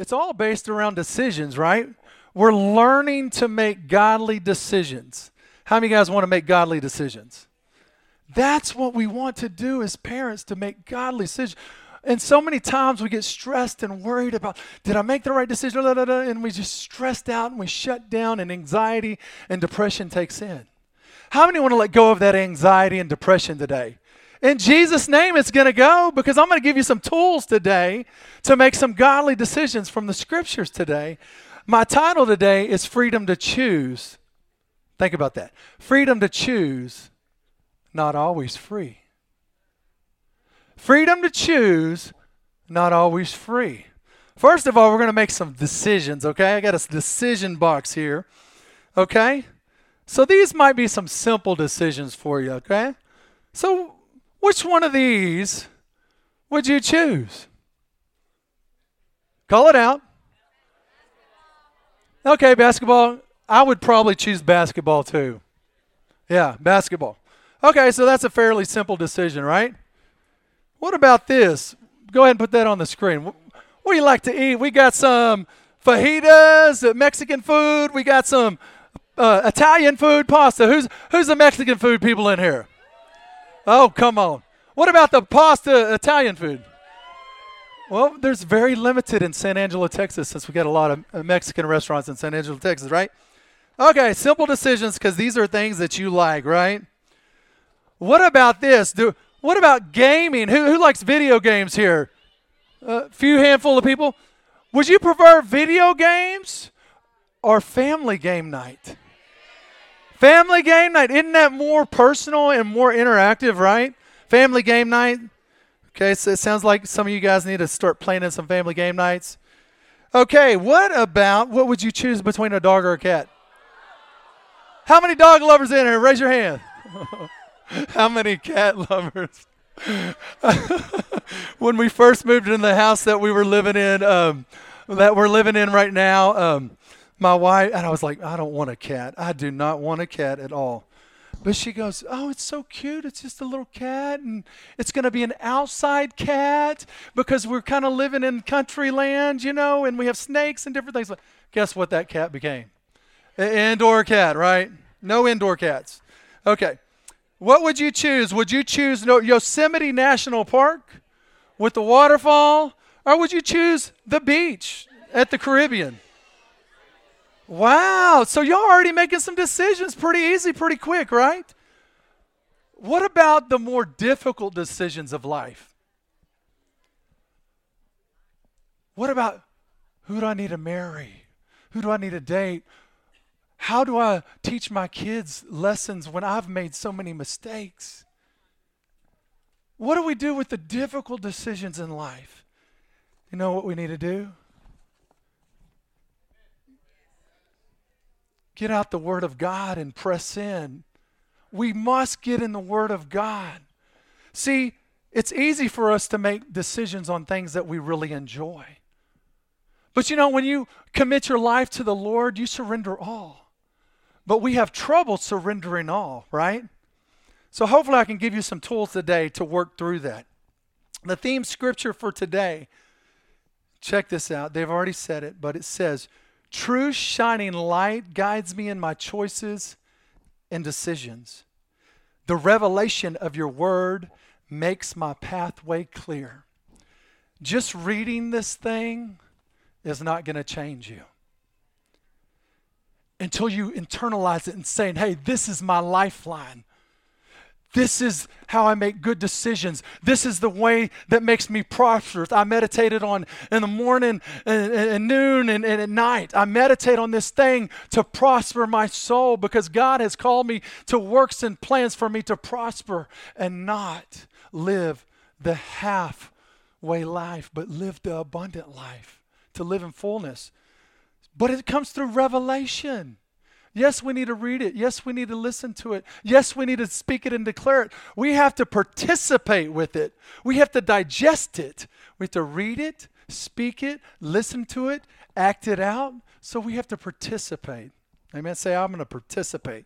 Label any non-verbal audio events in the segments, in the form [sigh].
It's all based around decisions, right? We're learning to make godly decisions. How many of you guys want to make godly decisions? That's what we want to do as parents to make godly decisions. And so many times we get stressed and worried about, did I make the right decision? And we just stressed out and we shut down, and anxiety and depression takes in. How many want to let go of that anxiety and depression today? In Jesus' name, it's going to go because I'm going to give you some tools today to make some godly decisions from the scriptures today. My title today is Freedom to Choose. Think about that. Freedom to choose, not always free. Freedom to choose, not always free. First of all, we're going to make some decisions, okay? I got a decision box here, okay? So these might be some simple decisions for you, okay? So, which one of these would you choose? Call it out. Okay, basketball. I would probably choose basketball too. Yeah, basketball. Okay, so that's a fairly simple decision, right? What about this? Go ahead and put that on the screen. What do you like to eat? We got some fajitas, uh, Mexican food. We got some uh, Italian food, pasta. Who's who's the Mexican food people in here? Oh, come on. What about the pasta Italian food? Well, there's very limited in San Angelo, Texas, since we got a lot of uh, Mexican restaurants in San Angelo, Texas, right? Okay, simple decisions because these are things that you like, right? What about this? Do what about gaming? Who, who likes video games here? A few handful of people. Would you prefer video games or family game night? Family game night. Isn't that more personal and more interactive, right? Family game night. Okay, so it sounds like some of you guys need to start playing in some family game nights. Okay, what about what would you choose between a dog or a cat? How many dog lovers in here? Raise your hand. [laughs] How many cat lovers? [laughs] when we first moved into the house that we were living in, um, that we're living in right now, um, my wife and I was like, I don't want a cat. I do not want a cat at all. But she goes, Oh, it's so cute. It's just a little cat. And it's going to be an outside cat because we're kind of living in country land, you know, and we have snakes and different things. Guess what that cat became? Indoor cat, right? No indoor cats. Okay. What would you choose? Would you choose Yosemite National Park with the waterfall, or would you choose the beach at the Caribbean? Wow, so y'all already making some decisions pretty easy, pretty quick, right? What about the more difficult decisions of life? What about who do I need to marry? Who do I need to date? How do I teach my kids lessons when I've made so many mistakes? What do we do with the difficult decisions in life? You know what we need to do? Get out the Word of God and press in. We must get in the Word of God. See, it's easy for us to make decisions on things that we really enjoy. But you know, when you commit your life to the Lord, you surrender all. But we have trouble surrendering all, right? So hopefully I can give you some tools today to work through that. The theme scripture for today, check this out. They've already said it, but it says, True shining light guides me in my choices and decisions. The revelation of your word makes my pathway clear. Just reading this thing is not going to change you until you internalize it and saying, hey, this is my lifeline. This is how I make good decisions. This is the way that makes me prosperous. I meditated on in the morning and, and noon and, and, at night. I meditate on this thing to prosper my soul because God has called me to works and plans for me to prosper and not live the halfway life, but live the abundant life, to live in fullness. But it comes through revelation. Yes, we need to read it. Yes, we need to listen to it. Yes, we need to speak it and declare it. We have to participate with it. We have to digest it. We have to read it, speak it, listen to it, act it out. So we have to participate. Amen. Say, I'm going to participate.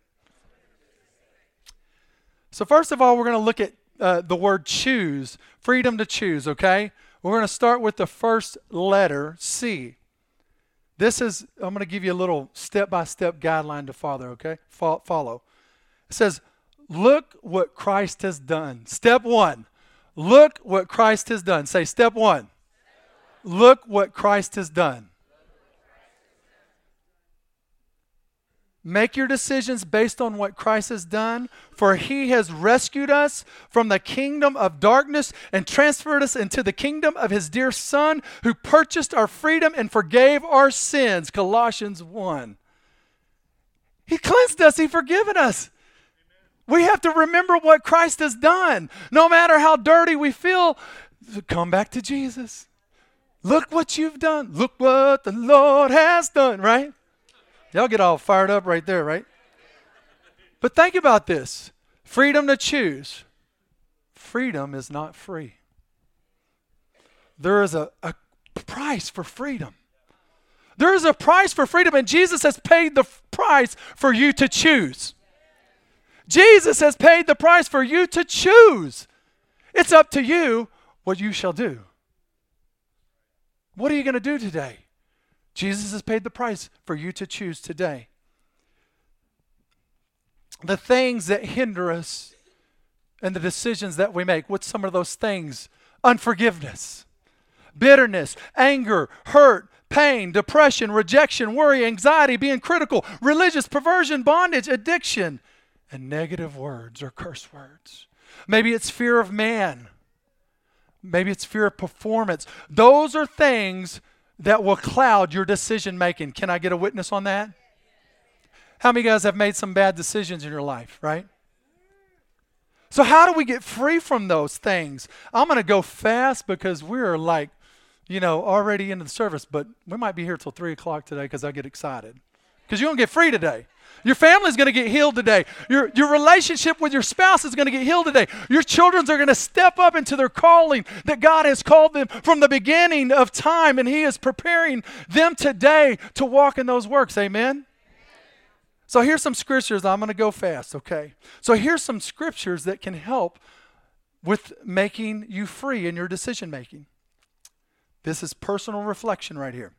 So, first of all, we're going to look at uh, the word choose, freedom to choose, okay? We're going to start with the first letter, C. This is, I'm going to give you a little step by step guideline to father, okay? Follow. It says, Look what Christ has done. Step one, look what Christ has done. Say, step one, look what Christ has done. Make your decisions based on what Christ has done, for he has rescued us from the kingdom of darkness and transferred us into the kingdom of his dear Son, who purchased our freedom and forgave our sins. Colossians 1. He cleansed us, he forgiven us. We have to remember what Christ has done. No matter how dirty we feel, come back to Jesus. Look what you've done. Look what the Lord has done, right? Y'all get all fired up right there, right? But think about this freedom to choose. Freedom is not free. There is a, a price for freedom. There is a price for freedom, and Jesus has paid the price for you to choose. Jesus has paid the price for you to choose. It's up to you what you shall do. What are you going to do today? Jesus has paid the price for you to choose today. The things that hinder us and the decisions that we make, what's some of those things? Unforgiveness, bitterness, anger, hurt, pain, depression, rejection, worry, anxiety, being critical, religious perversion, bondage, addiction, and negative words or curse words. Maybe it's fear of man. Maybe it's fear of performance. Those are things that will cloud your decision making. Can I get a witness on that? How many guys have made some bad decisions in your life, right? So, how do we get free from those things? I'm going to go fast because we're like, you know, already into the service, but we might be here till 3 o'clock today because I get excited. Because you're going to get free today. Your family's going to get healed today. Your, your relationship with your spouse is going to get healed today. Your children are going to step up into their calling that God has called them from the beginning of time, and He is preparing them today to walk in those works. Amen? So here's some scriptures. I'm going to go fast, okay? So here's some scriptures that can help with making you free in your decision making. This is personal reflection right here.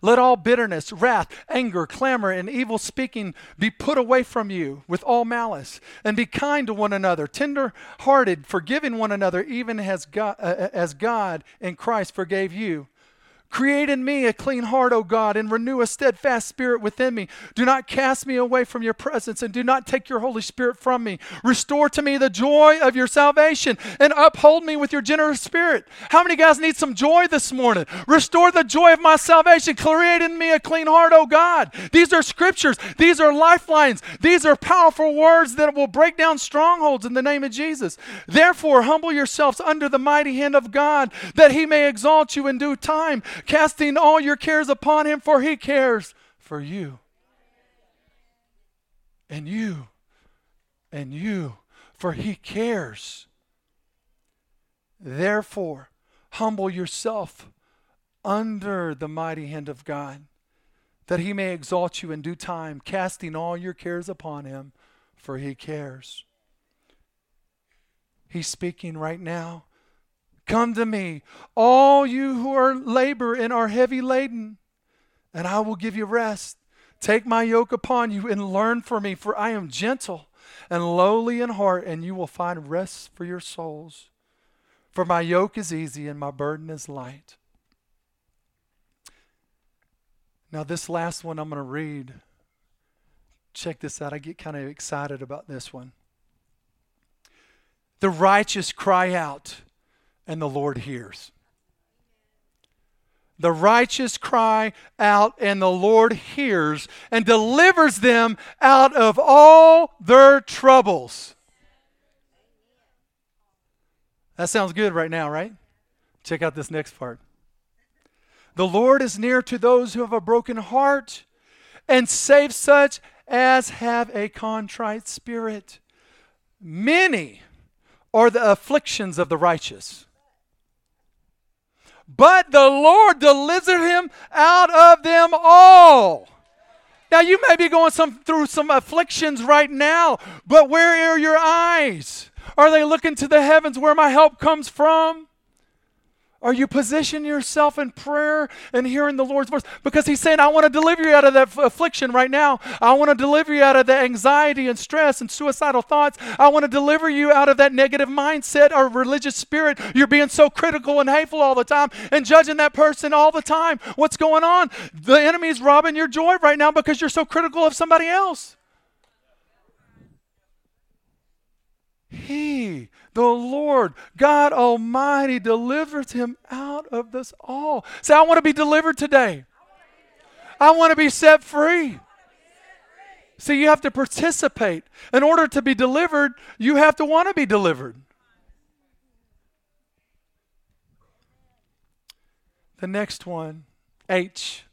Let all bitterness, wrath, anger, clamor, and evil speaking be put away from you with all malice. And be kind to one another, tender hearted, forgiving one another, even as God, uh, as God in Christ forgave you. Create in me a clean heart, O God, and renew a steadfast spirit within me. Do not cast me away from your presence, and do not take your Holy Spirit from me. Restore to me the joy of your salvation, and uphold me with your generous spirit. How many guys need some joy this morning? Restore the joy of my salvation. Create in me a clean heart, O God. These are scriptures, these are lifelines, these are powerful words that will break down strongholds in the name of Jesus. Therefore, humble yourselves under the mighty hand of God, that he may exalt you in due time casting all your cares upon him, for he cares for you. And you, and you, for he cares. Therefore, humble yourself under the mighty hand of God, that he may exalt you in due time, casting all your cares upon him, for he cares. He's speaking right now Come to me, all you who are labor and are heavy laden, and I will give you rest. Take my yoke upon you and learn from me, for I am gentle and lowly in heart, and you will find rest for your souls. For my yoke is easy and my burden is light. Now, this last one I'm going to read. Check this out. I get kind of excited about this one. The righteous cry out and the Lord hears. The righteous cry out, and the Lord hears and delivers them out of all their troubles. That sounds good right now, right? Check out this next part. The Lord is near to those who have a broken heart and save such as have a contrite spirit. Many are the afflictions of the righteous but the Lord delivered him out of them all. Now you may be going some through some afflictions right now, but where are your eyes? Are they looking to the heavens where my help comes from? Are you positioning yourself in prayer and hearing the Lord's voice? Because He's saying, I want to deliver you out of that f- affliction right now. I want to deliver you out of that anxiety and stress and suicidal thoughts. I want to deliver you out of that negative mindset or religious spirit. You're being so critical and hateful all the time and judging that person all the time. What's going on? The enemy is robbing your joy right now because you're so critical of somebody else. He, the Lord, God Almighty, delivers him out of this all. Say, I want to be delivered today. I want to be set free. See, you have to participate. In order to be delivered, you have to want to be delivered. The next one, H.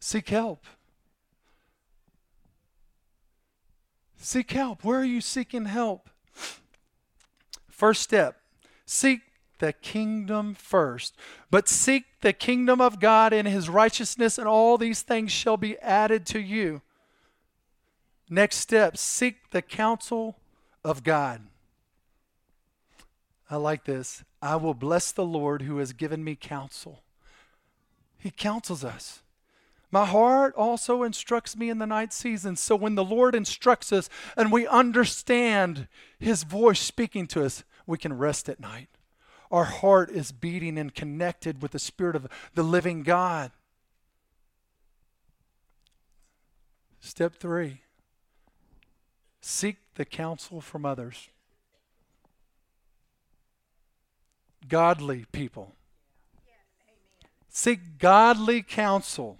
Seek help. Seek help. Where are you seeking help? First step seek the kingdom first. But seek the kingdom of God and his righteousness, and all these things shall be added to you. Next step seek the counsel of God. I like this. I will bless the Lord who has given me counsel. He counsels us. My heart also instructs me in the night season. So when the Lord instructs us and we understand His voice speaking to us, we can rest at night. Our heart is beating and connected with the Spirit of the living God. Step three seek the counsel from others. Godly people. Seek godly counsel.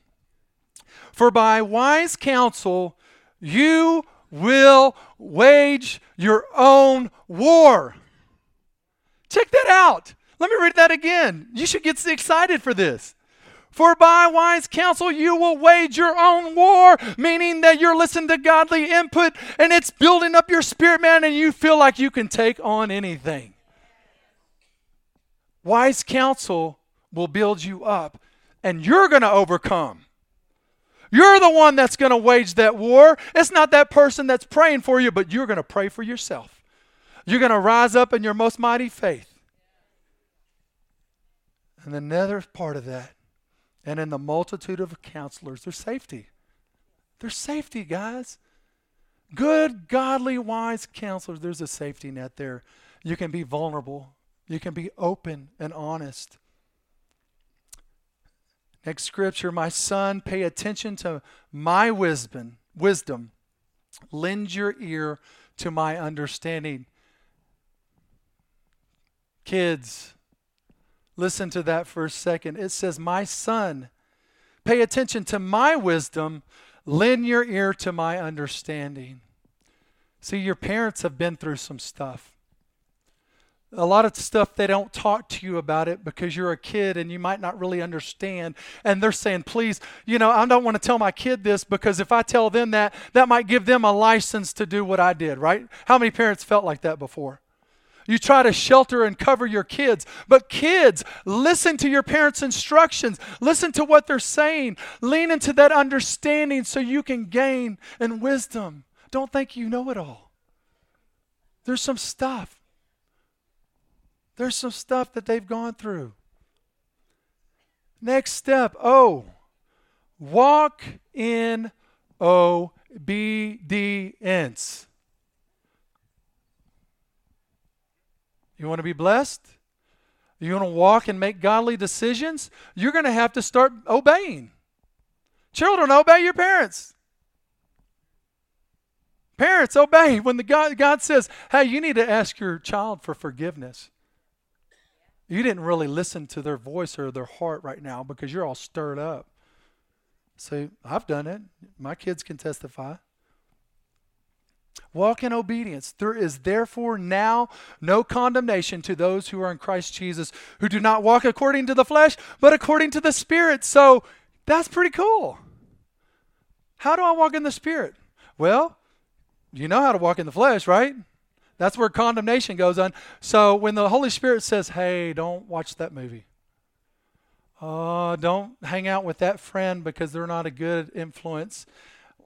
For by wise counsel you will wage your own war. Check that out. Let me read that again. You should get excited for this. For by wise counsel you will wage your own war, meaning that you're listening to godly input and it's building up your spirit, man, and you feel like you can take on anything. Wise counsel will build you up, and you're going to overcome. You're the one that's going to wage that war. It's not that person that's praying for you, but you're going to pray for yourself. You're going to rise up in your most mighty faith. And the another part of that, and in the multitude of counselors, there's safety. There's safety, guys. Good, godly, wise counselors, there's a safety net there. You can be vulnerable, you can be open and honest. Next scripture, my son, pay attention to my wisdom. Wisdom. Lend your ear to my understanding. Kids, listen to that for a second. It says, My son, pay attention to my wisdom. Lend your ear to my understanding. See, your parents have been through some stuff a lot of stuff they don't talk to you about it because you're a kid and you might not really understand and they're saying please you know i don't want to tell my kid this because if i tell them that that might give them a license to do what i did right how many parents felt like that before you try to shelter and cover your kids. But kids, listen to your parents' instructions. Listen to what they're saying. Lean into that understanding so you can gain in wisdom. Don't think you know it all. There's some stuff there's some stuff that they've gone through. Next step, O. Walk in obedience. You want to be blessed? You want to walk and make godly decisions? You're going to have to start obeying. Children, obey your parents. Parents, obey when the God, God says, hey, you need to ask your child for forgiveness. You didn't really listen to their voice or their heart right now because you're all stirred up. So I've done it. My kids can testify. Walk in obedience. There is therefore now no condemnation to those who are in Christ Jesus, who do not walk according to the flesh, but according to the Spirit. So that's pretty cool. How do I walk in the Spirit? Well, you know how to walk in the flesh, right? That's where condemnation goes on. So when the Holy Spirit says, hey, don't watch that movie. Uh, don't hang out with that friend because they're not a good influence.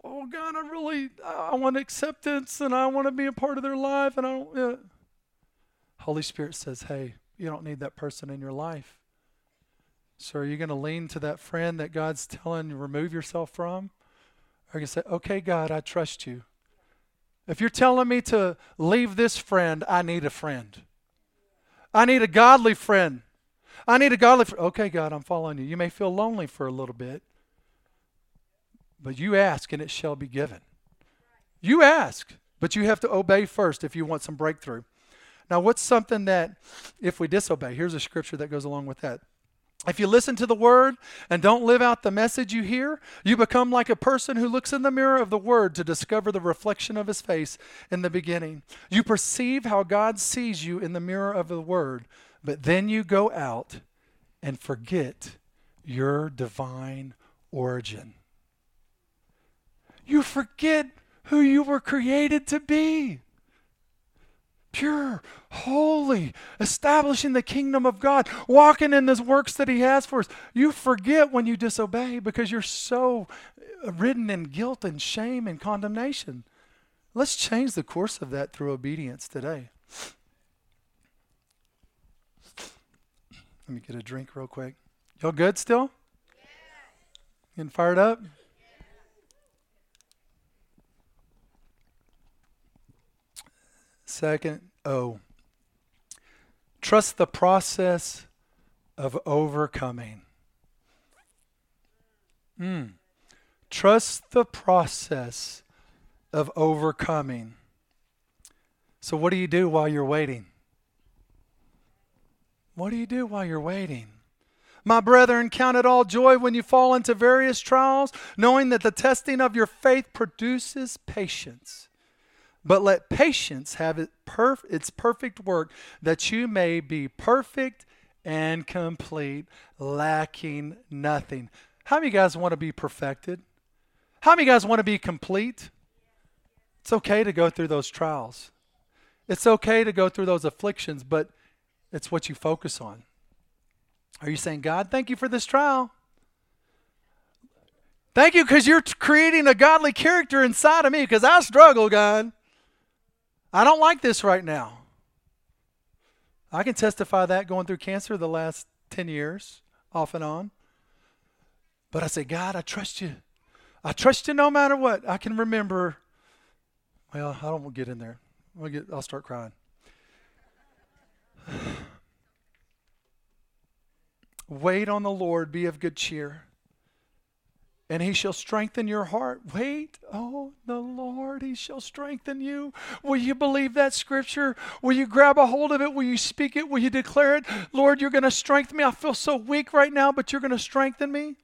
Oh God, I really I want acceptance and I want to be a part of their life and I don't. Holy Spirit says, hey, you don't need that person in your life. So are you going to lean to that friend that God's telling you remove yourself from? Or are you going to say, okay, God, I trust you. If you're telling me to leave this friend, I need a friend. I need a godly friend. I need a godly friend. Okay, God, I'm following you. You may feel lonely for a little bit, but you ask and it shall be given. You ask, but you have to obey first if you want some breakthrough. Now, what's something that if we disobey? Here's a scripture that goes along with that. If you listen to the word and don't live out the message you hear, you become like a person who looks in the mirror of the word to discover the reflection of his face in the beginning. You perceive how God sees you in the mirror of the word, but then you go out and forget your divine origin. You forget who you were created to be pure, holy, establishing the kingdom of God, walking in the works that He has for us. You forget when you disobey because you're so ridden in guilt and shame and condemnation. Let's change the course of that through obedience today. Let me get a drink real quick. Y'all good still? Getting fired up? Second, O. Trust the process of overcoming. Mm. Trust the process of overcoming. So, what do you do while you're waiting? What do you do while you're waiting? My brethren, count it all joy when you fall into various trials, knowing that the testing of your faith produces patience. But let patience have it perf- its perfect work, that you may be perfect and complete, lacking nothing. How many guys want to be perfected? How many guys want to be complete? It's okay to go through those trials. It's okay to go through those afflictions, but it's what you focus on. Are you saying, God, thank you for this trial? Thank you because you're creating a godly character inside of me because I struggle, God. I don't like this right now. I can testify that going through cancer the last 10 years, off and on. But I say, God, I trust you. I trust you no matter what. I can remember. Well, I don't get in there. I'll, get, I'll start crying. [sighs] Wait on the Lord, be of good cheer and he shall strengthen your heart. Wait, oh, the Lord, he shall strengthen you. Will you believe that scripture? Will you grab a hold of it? Will you speak it? Will you declare it? Lord, you're going to strengthen me. I feel so weak right now, but you're going to strengthen me.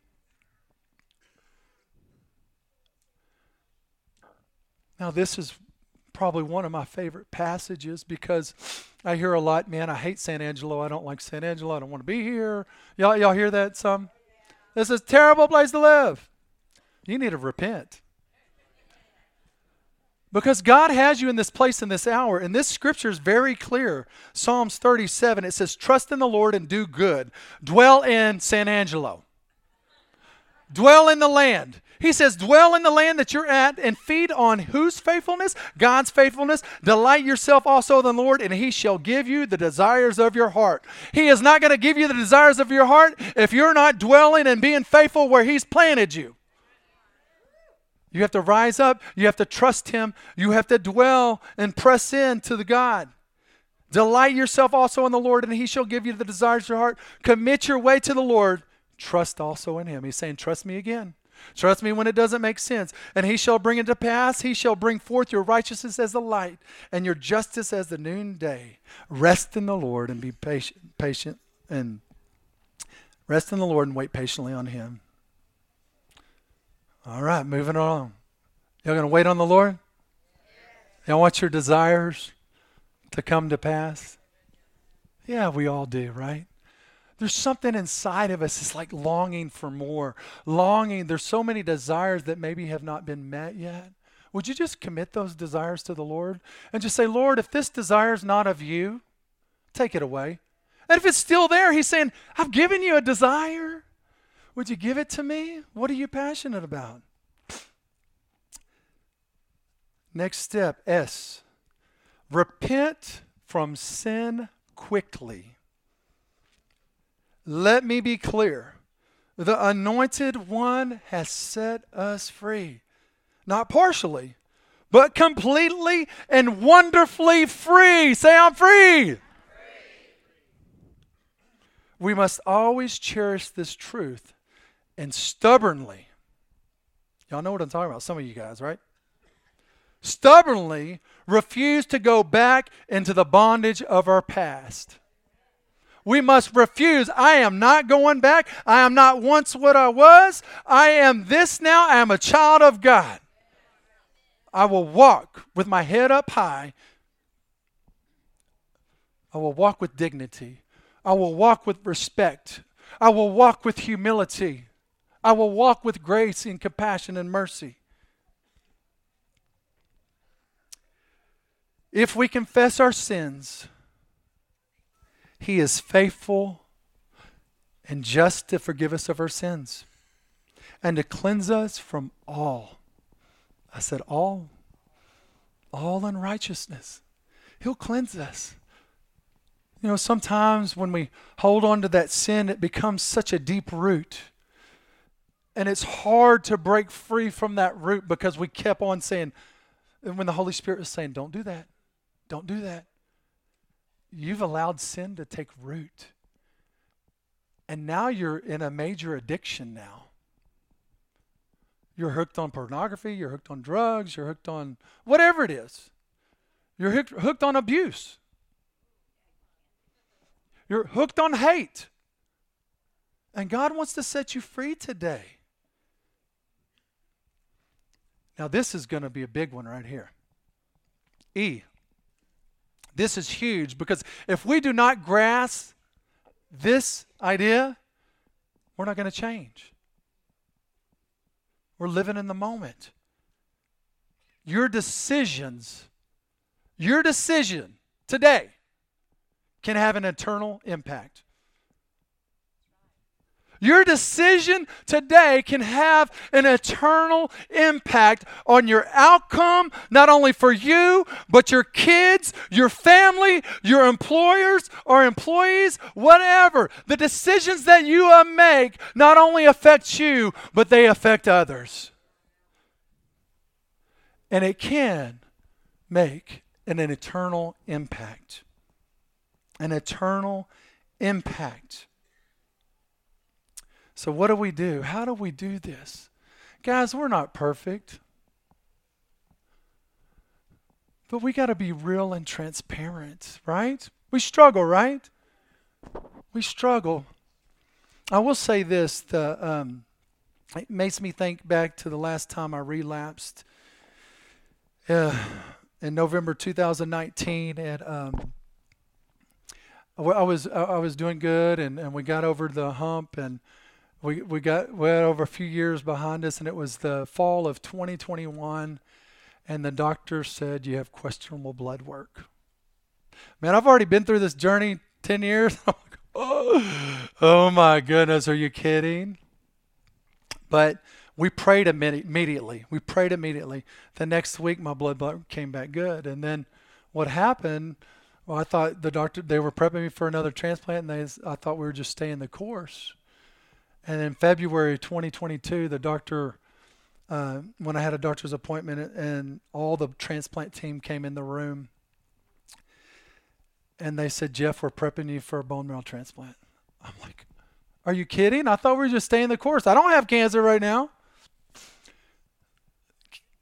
Now, this is probably one of my favorite passages because I hear a lot, man, I hate San Angelo. I don't like San Angelo. I don't want to be here. Y'all, y'all hear that some? This is a terrible place to live. You need to repent. Because God has you in this place in this hour, and this scripture is very clear. Psalms 37, it says, Trust in the Lord and do good. Dwell in San Angelo. Dwell in the land. He says, Dwell in the land that you're at and feed on whose faithfulness? God's faithfulness. Delight yourself also in the Lord, and he shall give you the desires of your heart. He is not going to give you the desires of your heart if you're not dwelling and being faithful where he's planted you. You have to rise up. You have to trust Him. You have to dwell and press in to the God. Delight yourself also in the Lord, and He shall give you the desires of your heart. Commit your way to the Lord. Trust also in Him. He's saying, Trust me again. Trust me when it doesn't make sense. And He shall bring it to pass. He shall bring forth your righteousness as the light and your justice as the noonday. Rest in the Lord and be patient, patient and rest in the Lord and wait patiently on Him. All right, moving on. Y'all going to wait on the Lord? Y'all want your desires to come to pass? Yeah, we all do, right? There's something inside of us that's like longing for more. Longing. There's so many desires that maybe have not been met yet. Would you just commit those desires to the Lord and just say, Lord, if this desire is not of you, take it away. And if it's still there, He's saying, I've given you a desire. Would you give it to me? What are you passionate about? Next step S. Repent from sin quickly. Let me be clear. The anointed one has set us free. Not partially, but completely and wonderfully free. Say, I'm free. free. We must always cherish this truth and stubbornly, y'all know what I'm talking about, some of you guys, right? Stubbornly refuse to go back into the bondage of our past. We must refuse. I am not going back. I am not once what I was. I am this now. I am a child of God. I will walk with my head up high. I will walk with dignity. I will walk with respect. I will walk with humility. I will walk with grace and compassion and mercy. If we confess our sins, He is faithful and just to forgive us of our sins and to cleanse us from all. I said, all, all unrighteousness. He'll cleanse us. You know, sometimes when we hold on to that sin, it becomes such a deep root and it's hard to break free from that root because we kept on saying, and when the Holy Spirit was saying, don't do that, don't do that, you've allowed sin to take root. And now you're in a major addiction now. You're hooked on pornography, you're hooked on drugs, you're hooked on whatever it is. You're hooked, hooked on abuse. You're hooked on hate. And God wants to set you free today. Now, this is going to be a big one right here. E. This is huge because if we do not grasp this idea, we're not going to change. We're living in the moment. Your decisions, your decision today can have an eternal impact. Your decision today can have an eternal impact on your outcome, not only for you, but your kids, your family, your employers or employees, whatever. The decisions that you uh, make not only affect you, but they affect others. And it can make an, an eternal impact. An eternal impact. So, what do we do? How do we do this? Guys, we're not perfect. But we got to be real and transparent, right? We struggle, right? We struggle. I will say this the, um, it makes me think back to the last time I relapsed uh, in November 2019. And um, I was I was doing good, and, and we got over the hump, and we we got we had over a few years behind us, and it was the fall of 2021, and the doctor said you have questionable blood work. Man, I've already been through this journey 10 years. [laughs] oh, oh my goodness, are you kidding? But we prayed immediately. We prayed immediately. The next week, my blood came back good, and then what happened? Well, I thought the doctor they were prepping me for another transplant, and they I thought we were just staying the course. And in February 2022, the doctor, uh, when I had a doctor's appointment, and all the transplant team came in the room, and they said, Jeff, we're prepping you for a bone marrow transplant. I'm like, are you kidding? I thought we were just staying the course. I don't have cancer right now.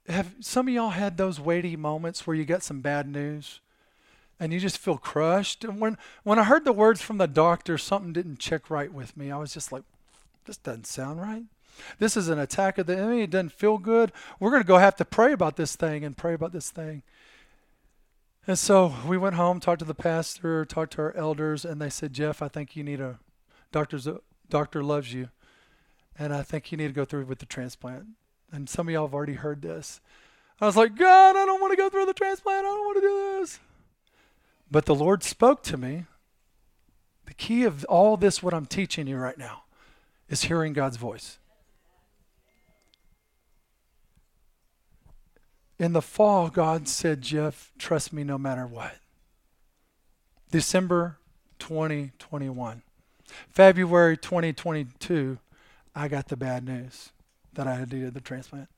Have some of y'all had those weighty moments where you got some bad news and you just feel crushed? And when, when I heard the words from the doctor, something didn't check right with me. I was just like, this doesn't sound right. This is an attack of the enemy. It doesn't feel good. We're going to go have to pray about this thing and pray about this thing. And so we went home, talked to the pastor, talked to our elders, and they said, Jeff, I think you need a doctor's doctor loves you, and I think you need to go through with the transplant. And some of y'all have already heard this. I was like, God, I don't want to go through the transplant. I don't want to do this. But the Lord spoke to me. The key of all this, what I'm teaching you right now, is hearing God's voice. In the fall, God said, Jeff, trust me no matter what. December 2021. February 2022, I got the bad news that I had do the transplant.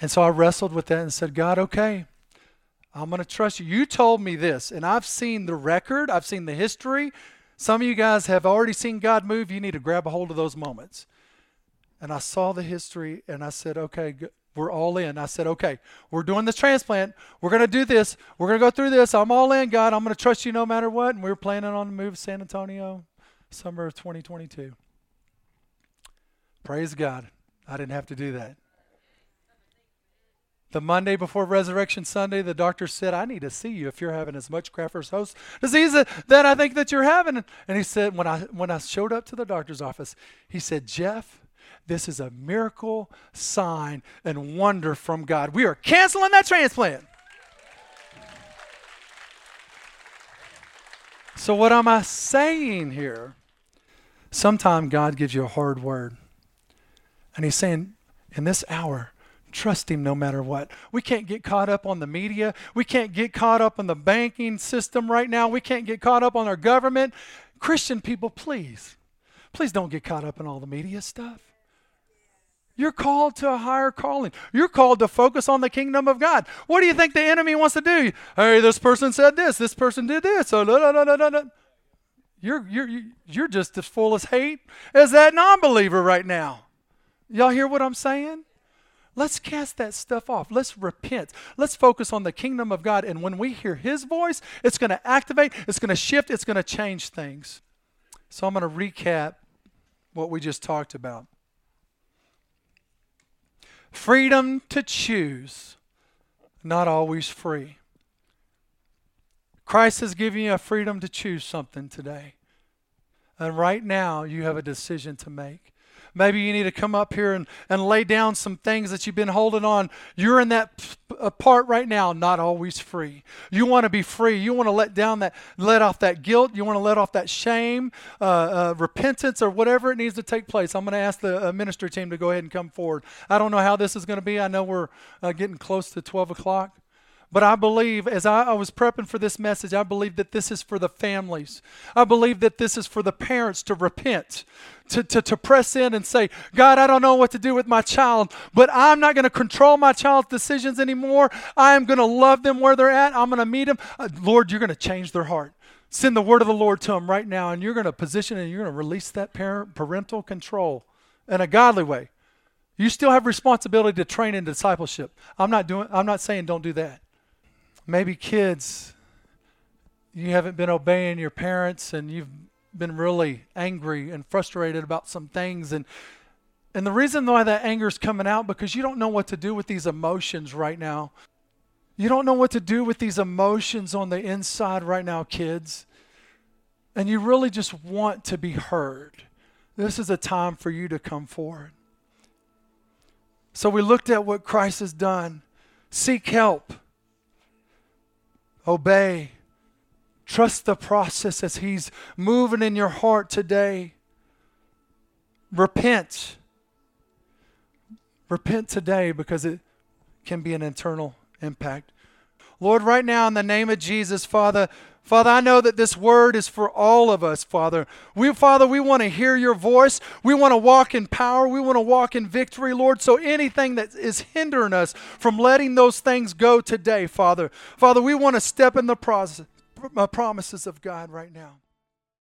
And so I wrestled with that and said, God, okay, I'm going to trust you. You told me this, and I've seen the record, I've seen the history. Some of you guys have already seen God move. You need to grab a hold of those moments. And I saw the history, and I said, okay, we're all in. I said, okay, we're doing this transplant. We're going to do this. We're going to go through this. I'm all in, God. I'm going to trust you no matter what. And we were planning on the move to San Antonio summer of 2022. Praise God. I didn't have to do that. The Monday before Resurrection Sunday, the doctor said, I need to see you if you're having as much Graft-versus-Host disease that I think that you're having. And he said, when I, when I showed up to the doctor's office, he said, Jeff, this is a miracle, sign, and wonder from God. We are canceling that transplant. So, what am I saying here? Sometimes God gives you a hard word. And He's saying, in this hour, trust Him no matter what. We can't get caught up on the media. We can't get caught up on the banking system right now. We can't get caught up on our government. Christian people, please, please don't get caught up in all the media stuff. You're called to a higher calling. You're called to focus on the kingdom of God. What do you think the enemy wants to do? Hey, this person said this. This person did this. So, no, no, no, no, no. You're, you're, you're just as full as hate as that non believer right now. Y'all hear what I'm saying? Let's cast that stuff off. Let's repent. Let's focus on the kingdom of God. And when we hear His voice, it's going to activate, it's going to shift, it's going to change things. So I'm going to recap what we just talked about freedom to choose, not always free. Christ has given you a freedom to choose something today. And right now, you have a decision to make. Maybe you need to come up here and, and lay down some things that you've been holding on. You're in that part right now, not always free. You want to be free. You want to let down that, let off that guilt. You want to let off that shame, uh, uh, repentance, or whatever it needs to take place. I'm going to ask the uh, ministry team to go ahead and come forward. I don't know how this is going to be. I know we're uh, getting close to 12 o'clock. But I believe, as I, I, was prepping for this message, I believe that this is for the families. I believe that this is for the parents to repent, to, to, to press in and say, God, I don't know what to do with my child, but I'm not going to control my child's decisions anymore. I am going to love them where they're at. I'm going to meet them. Uh, Lord, you're going to change their heart. Send the word of the Lord to them right now, and you're going to position and you're going to release that parent, parental control in a godly way. You still have responsibility to train in discipleship. I'm not doing I'm not saying don't do that. Maybe kids, you haven't been obeying your parents and you've been really angry and frustrated about some things and and the reason why that anger is coming out because you don't know what to do with these emotions right now. You don't know what to do with these emotions on the inside right now, kids. And you really just want to be heard. This is a time for you to come forward. So we looked at what Christ has done. Seek help. Obey. Trust the process as He's moving in your heart today. Repent. Repent today because it can be an internal impact. Lord, right now, in the name of Jesus, Father, Father, I know that this word is for all of us, Father. We, Father, we want to hear your voice. We want to walk in power. We want to walk in victory, Lord. So anything that is hindering us from letting those things go today, Father, Father, we want to step in the process, uh, promises of God right now.